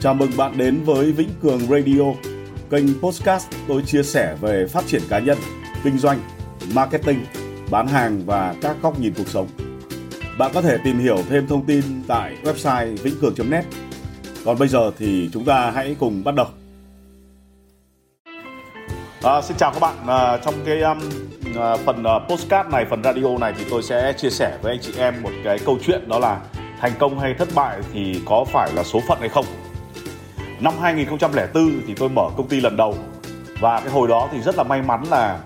Chào mừng bạn đến với Vĩnh Cường Radio, kênh podcast tôi chia sẻ về phát triển cá nhân, kinh doanh, marketing, bán hàng và các góc nhìn cuộc sống. Bạn có thể tìm hiểu thêm thông tin tại website vĩnh cường.net. Còn bây giờ thì chúng ta hãy cùng bắt đầu. À, xin chào các bạn. À, trong cái um, à, phần à, uh, postcard này, phần radio này thì tôi sẽ chia sẻ với anh chị em một cái câu chuyện đó là thành công hay thất bại thì có phải là số phận hay không. Năm 2004 thì tôi mở công ty lần đầu. Và cái hồi đó thì rất là may mắn là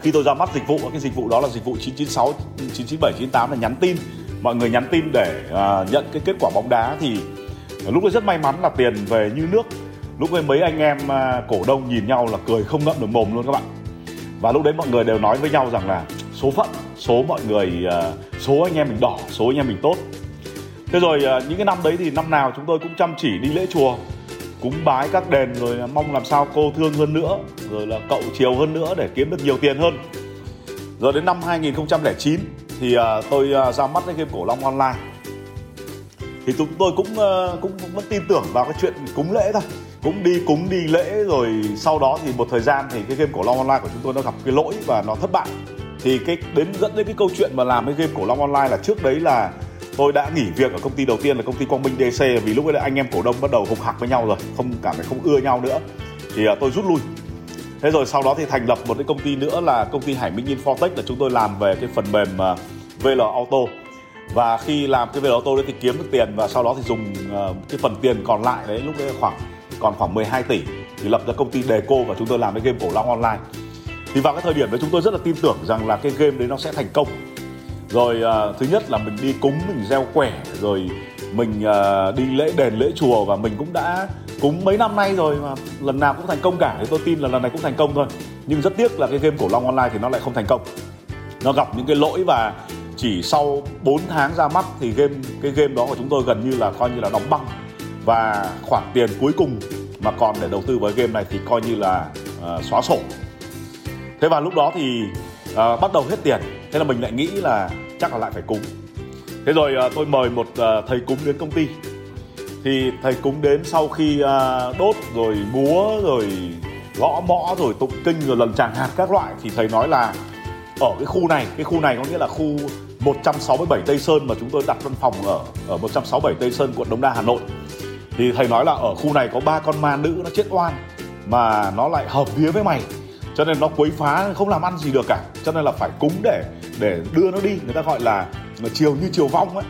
khi tôi ra mắt dịch vụ cái dịch vụ đó là dịch vụ 996 997 98 là nhắn tin. Mọi người nhắn tin để uh, nhận cái kết quả bóng đá thì lúc ấy rất may mắn là tiền về như nước. Lúc ấy mấy anh em uh, cổ đông nhìn nhau là cười không ngậm được mồm luôn các bạn. Và lúc đấy mọi người đều nói với nhau rằng là số phận số mọi người uh, số anh em mình đỏ số anh em mình tốt. Thế rồi uh, những cái năm đấy thì năm nào chúng tôi cũng chăm chỉ đi lễ chùa cúng bái các đền rồi mong làm sao cô thương hơn nữa rồi là cậu chiều hơn nữa để kiếm được nhiều tiền hơn. Rồi đến năm 2009 thì à, tôi à, ra mắt cái game cổ long online. Thì chúng tôi cũng à, cũng, cũng vẫn tin tưởng vào cái chuyện cúng lễ thôi. Cũng đi cúng đi lễ rồi sau đó thì một thời gian thì cái game cổ long online của chúng tôi nó gặp cái lỗi và nó thất bại. Thì cái đến dẫn đến cái câu chuyện mà làm cái game cổ long online là trước đấy là tôi đã nghỉ việc ở công ty đầu tiên là công ty Quang Minh DC vì lúc ấy là anh em cổ đông bắt đầu hùng hạc với nhau rồi không cảm thấy không ưa nhau nữa. Thì uh, tôi rút lui. Thế rồi sau đó thì thành lập một cái công ty nữa là công ty Hải Minh Infotech là chúng tôi làm về cái phần mềm à, uh, VL Auto. Và khi làm cái VL Auto đấy thì kiếm được tiền và sau đó thì dùng uh, cái phần tiền còn lại đấy lúc đấy khoảng còn khoảng 12 tỷ thì lập ra công ty Deco và chúng tôi làm cái game cổ long online. Thì vào cái thời điểm đấy chúng tôi rất là tin tưởng rằng là cái game đấy nó sẽ thành công rồi uh, thứ nhất là mình đi cúng mình gieo quẻ rồi mình uh, đi lễ đền lễ chùa và mình cũng đã cúng mấy năm nay rồi mà lần nào cũng thành công cả. Thì tôi tin là lần này cũng thành công thôi. Nhưng rất tiếc là cái game cổ long online thì nó lại không thành công. Nó gặp những cái lỗi và chỉ sau 4 tháng ra mắt thì game cái game đó của chúng tôi gần như là coi như là đóng băng. Và khoản tiền cuối cùng mà còn để đầu tư với game này thì coi như là uh, xóa sổ. Thế và lúc đó thì uh, bắt đầu hết tiền. Thế là mình lại nghĩ là chắc là lại phải cúng. Thế rồi uh, tôi mời một uh, thầy cúng đến công ty. Thì thầy cúng đến sau khi uh, đốt rồi múa rồi gõ mõ rồi tụng kinh rồi lần tràng hạt các loại thì thầy nói là ở cái khu này cái khu này có nghĩa là khu 167 Tây Sơn mà chúng tôi đặt văn phòng ở ở 167 Tây Sơn quận Đống Đa Hà Nội. Thì thầy nói là ở khu này có ba con ma nữ nó chết oan mà nó lại hợp vía với mày cho nên nó quấy phá không làm ăn gì được cả. Cho nên là phải cúng để để đưa nó đi. Người ta gọi là, chiều như chiều vong ấy.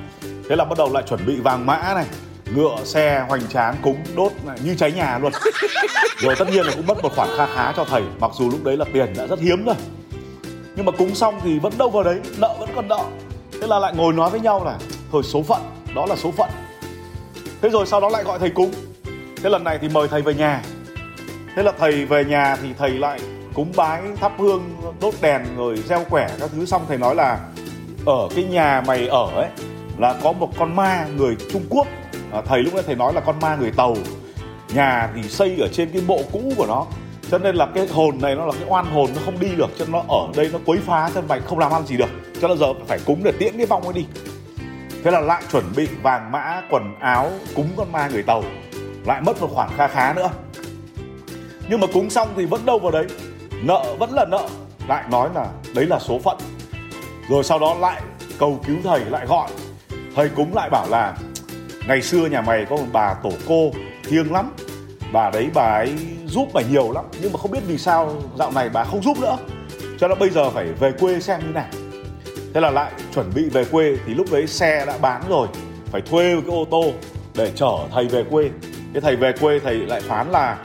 Thế là bắt đầu lại chuẩn bị vàng mã này ngựa xe hoành tráng cúng đốt này, như cháy nhà luôn. Rồi tất nhiên là cũng mất một khoản kha khá cho thầy. Mặc dù lúc đấy là tiền đã rất hiếm rồi. Nhưng mà cúng xong thì vẫn đâu vào đấy nợ vẫn còn nợ. Thế là lại ngồi nói với nhau là thôi số phận đó là số phận. Thế rồi sau đó lại gọi thầy cúng. Thế lần này thì mời thầy về nhà. Thế là thầy về nhà thì thầy lại cúng bái thắp hương đốt đèn rồi gieo quẻ các thứ. Xong thầy nói là ở cái nhà mày ở ấy là có một con ma người Trung Quốc. À, thầy lúc đấy thầy nói là con ma người Tàu. Nhà thì xây ở trên cái mộ cũ của nó. Cho nên là cái hồn này nó là cái oan hồn nó không đi được. Cho nên nó ở đây nó quấy phá cho mày không làm ăn gì được. Cho nên giờ phải cúng để tiễn cái vong ấy đi. Thế là lại chuẩn bị vàng mã quần áo cúng con ma người tàu. Lại mất một khoản kha khá nữa. Nhưng mà cúng xong thì vẫn đâu vào đấy nợ vẫn là nợ, lại nói là đấy là số phận. Rồi sau đó lại cầu cứu thầy, lại gọi. Thầy cúng lại bảo là, ngày xưa nhà mày có một bà tổ cô, thiêng lắm. Bà đấy bà ấy giúp mày nhiều lắm, nhưng mà không biết vì sao dạo này bà không giúp nữa. Cho nên bây giờ phải về quê xem như nào thế là lại chuẩn bị về quê, thì lúc đấy xe đã bán rồi, phải thuê một cái ô tô để chở thầy về quê. Cái thầy về quê thầy lại phán là,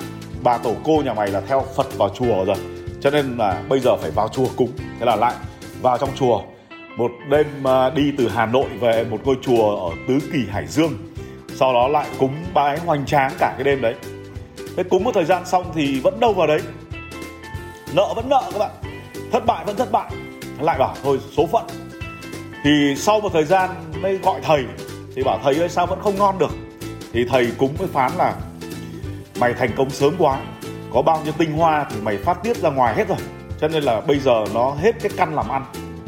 bà tổ cô nhà mày là theo phật vào chùa rồi cho nên là bây giờ phải vào chùa cúng thế là lại vào trong chùa. Một đêm à, đi từ hà nội về một ngôi chùa ở tứ kỳ hải dương. Sau đó lại cúng bái hoành tráng cả cái đêm đấy. Thế cúng một thời gian xong thì vẫn đâu vào đấy. Nợ vẫn nợ các bạn. Thất bại vẫn thất bại. Lại bảo, thôi, số phận. Thì sau một thời gian mới gọi thầy, thì bảo, thầy ơi, sao vẫn không ngon được? Thì thầy cúng mới phán là, mày thành công sớm quá có bao nhiêu tinh hoa thì mày phát tiết ra ngoài hết rồi. Cho nên là bây giờ nó hết cái căn làm ăn.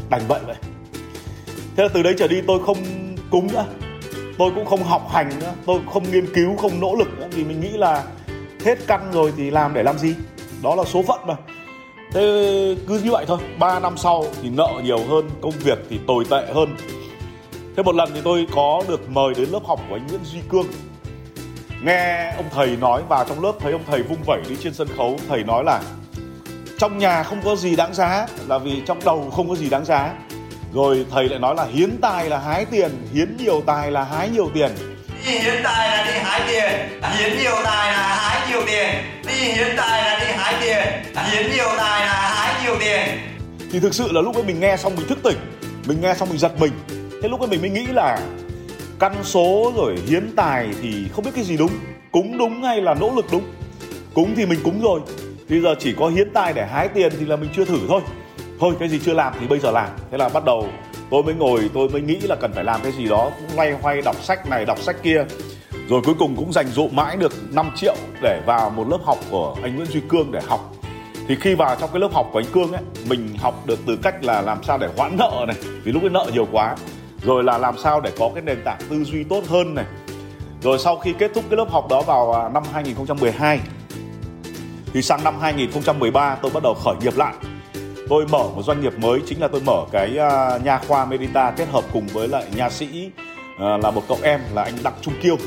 Đành vậy vậy. Thế là từ đấy trở đi tôi không cúng nữa. Tôi cũng không học hành nữa. Tôi không nghiên cứu, không nỗ lực nữa. Vì mình nghĩ là hết căn rồi thì làm để làm gì? Đó là số phận mà. Thế cứ như vậy thôi. 3 năm sau thì nợ nhiều hơn, công việc thì tồi tệ hơn. Thế một lần thì tôi có được mời đến lớp học của anh Nguyễn Duy Cương nghe ông thầy nói vào trong lớp thấy ông thầy vung vẩy đi trên sân khấu thầy nói là trong nhà không có gì đáng giá là vì trong đầu không có gì đáng giá. Rồi thầy lại nói là hiến tài là hái tiền hiến nhiều tài là hái nhiều tiền. Đi hiến tài là đi hái tiền hiến nhiều tài là hái nhiều tiền. Đi hiến tài là đi hái tiền hiến nhiều tài là hái nhiều tiền. Thì thực sự là lúc ấy mình nghe xong mình thức tỉnh mình nghe xong mình giật mình. Thế lúc ấy mình mới nghĩ là căn số rồi hiến tài thì không biết cái gì đúng. Cúng đúng hay là nỗ lực đúng? Cúng thì mình cúng rồi. Bây giờ chỉ có hiến tài để hái tiền thì là mình chưa thử thôi. Thôi, cái gì chưa làm thì bây giờ làm. Thế là bắt đầu tôi mới ngồi, tôi mới nghĩ là cần phải làm cái gì đó. Cũng loay hoay đọc sách này, đọc sách kia. Rồi cuối cùng cũng dành dụ mãi được 5 triệu để vào một lớp học của anh Nguyễn Duy Cương để học. Thì khi vào trong cái lớp học của anh Cương ấy, mình học được từ cách là làm sao để hoãn nợ này. Vì lúc ấy nợ nhiều quá rồi là làm sao để có cái nền tảng tư duy tốt hơn này. Rồi sau khi kết thúc cái lớp học đó vào à, năm 2012 thì sang năm 2013 tôi bắt đầu khởi nghiệp lại. Tôi mở một doanh nghiệp mới, chính là tôi mở cái à, nha khoa Medita kết hợp cùng với lại nha sĩ à, là một cậu em là anh Đặng Trung Kiêu.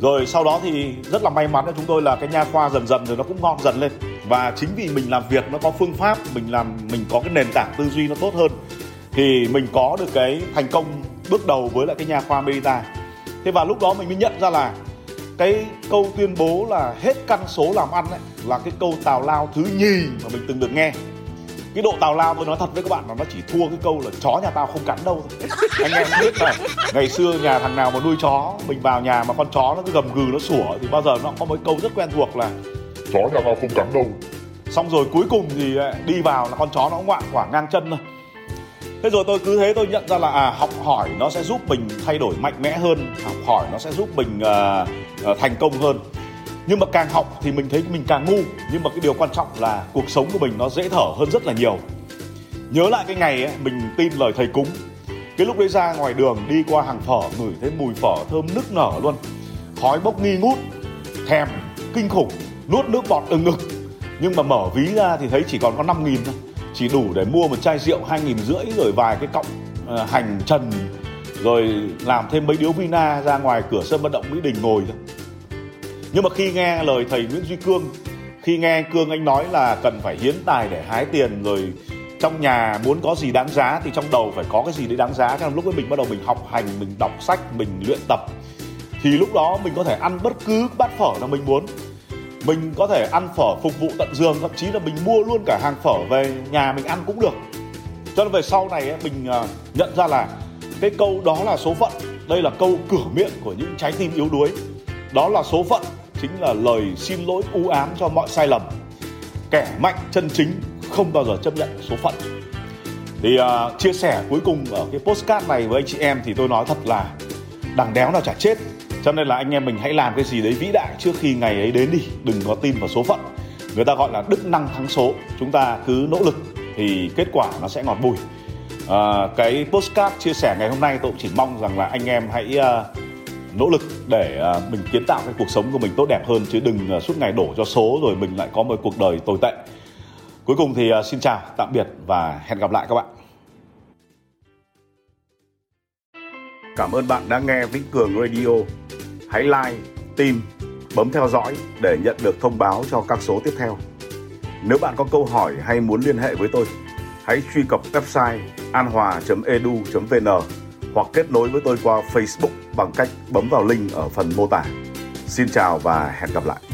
Rồi sau đó thì rất là may mắn cho chúng tôi là cái nha khoa dần dần rồi nó cũng ngon dần lên. Và chính vì mình làm việc nó có phương pháp, mình làm, mình có cái nền tảng tư duy nó tốt hơn thì mình có được cái thành công bước đầu với lại cái nhà khoa Medita thế và lúc đó mình mới nhận ra là cái câu tuyên bố là hết căn số làm ăn ấy là cái câu tào lao thứ nhì mà mình từng được nghe. Cái độ tào lao tôi nói thật với các bạn là nó chỉ thua cái câu là chó nhà tao không cắn đâu thôi. Anh em biết là ngày xưa nhà thằng nào mà nuôi chó mình vào nhà mà con chó nó cứ gầm gừ nó sủa thì bao giờ nó có một câu rất quen thuộc là chó nhà tao không cắn đâu. Xong rồi cuối cùng thì đi vào là con chó nó ngoạn quả ngang chân thôi thế rồi tôi cứ thế tôi nhận ra là à học hỏi nó sẽ giúp mình thay đổi mạnh mẽ hơn học hỏi nó sẽ giúp mình uh, uh, thành công hơn. Nhưng mà càng học thì mình thấy mình càng ngu nhưng mà cái điều quan trọng là cuộc sống của mình nó dễ thở hơn rất là nhiều. Nhớ lại cái ngày ấy, mình tin lời thầy cúng. Cái lúc đấy ra ngoài đường đi qua hàng phở ngửi thấy mùi phở thơm nức nở luôn. Khói bốc nghi ngút thèm kinh khủng nuốt nước bọt ừng ngực nhưng mà mở ví ra thì thấy chỉ còn có 5 nghìn thôi chỉ đủ để mua một chai rượu hai nghìn rưỡi rồi vài cái cọng uh, hành trần rồi làm thêm mấy điếu vina ra ngoài cửa sân vận động mỹ đình ngồi thôi. Nhưng mà khi nghe lời thầy nguyễn duy cương khi nghe cương anh nói là cần phải hiến tài để hái tiền rồi trong nhà muốn có gì đáng giá thì trong đầu phải có cái gì để đáng giá. Cái lúc ấy mình bắt đầu mình học hành mình đọc sách mình luyện tập. Thì lúc đó mình có thể ăn bất cứ bát phở nào mình muốn mình có thể ăn phở phục vụ tận giường thậm chí là mình mua luôn cả hàng phở về nhà mình ăn cũng được. Cho nên về sau này ấy, mình à, nhận ra là cái câu đó là số phận. Đây là câu cửa miệng của những trái tim yếu đuối. Đó là số phận chính là lời xin lỗi u ám cho mọi sai lầm. Kẻ mạnh chân chính không bao giờ chấp nhận số phận. Thì uh, chia sẻ cuối cùng ở cái postcard này với anh chị em thì tôi nói thật là đằng đéo nào chả chết cho nên là anh em mình hãy làm cái gì đấy vĩ đại trước khi ngày ấy đến đi. Đừng có tin vào số phận. Người ta gọi là đức năng thắng số. Chúng ta cứ nỗ lực thì kết quả nó sẽ ngọt bùi. À, cái postcard chia sẻ ngày hôm nay tôi cũng chỉ mong rằng là anh em hãy uh, nỗ lực để uh, mình kiến tạo cái cuộc sống của mình tốt đẹp hơn chứ đừng uh, suốt ngày đổ cho số rồi mình lại có một cuộc đời tồi tệ. Cuối cùng thì uh, xin chào tạm biệt và hẹn gặp lại các bạn. Cảm ơn bạn đã nghe Vĩnh Cường Radio. Hãy like, tim, bấm theo dõi để nhận được thông báo cho các số tiếp theo. Nếu bạn có câu hỏi hay muốn liên hệ với tôi, hãy truy cập website anhòa.edu.vn hoặc kết nối với tôi qua Facebook bằng cách bấm vào link ở phần mô tả. Xin chào và hẹn gặp lại.